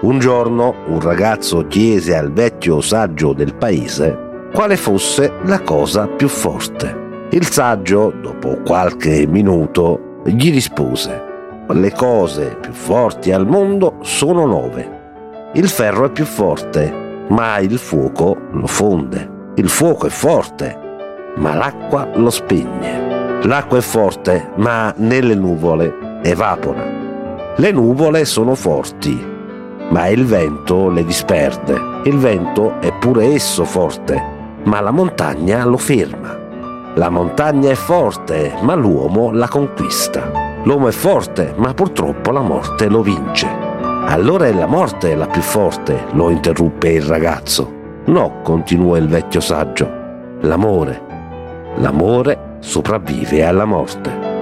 Un giorno un ragazzo chiese al vecchio saggio del paese quale fosse la cosa più forte. Il saggio, dopo qualche minuto, gli rispose le cose più forti al mondo sono nove. Il ferro è più forte, ma il fuoco lo fonde. Il fuoco è forte, ma l'acqua lo spegne. L'acqua è forte, ma nelle nuvole evapora. Le nuvole sono forti, ma il vento le disperde. Il vento è pure esso forte, ma la montagna lo ferma. La montagna è forte, ma l'uomo la conquista. L'uomo è forte, ma purtroppo la morte lo vince. Allora è la morte la più forte, lo interruppe il ragazzo. No, continuò il vecchio saggio, l'amore. L'amore sopravvive alla morte.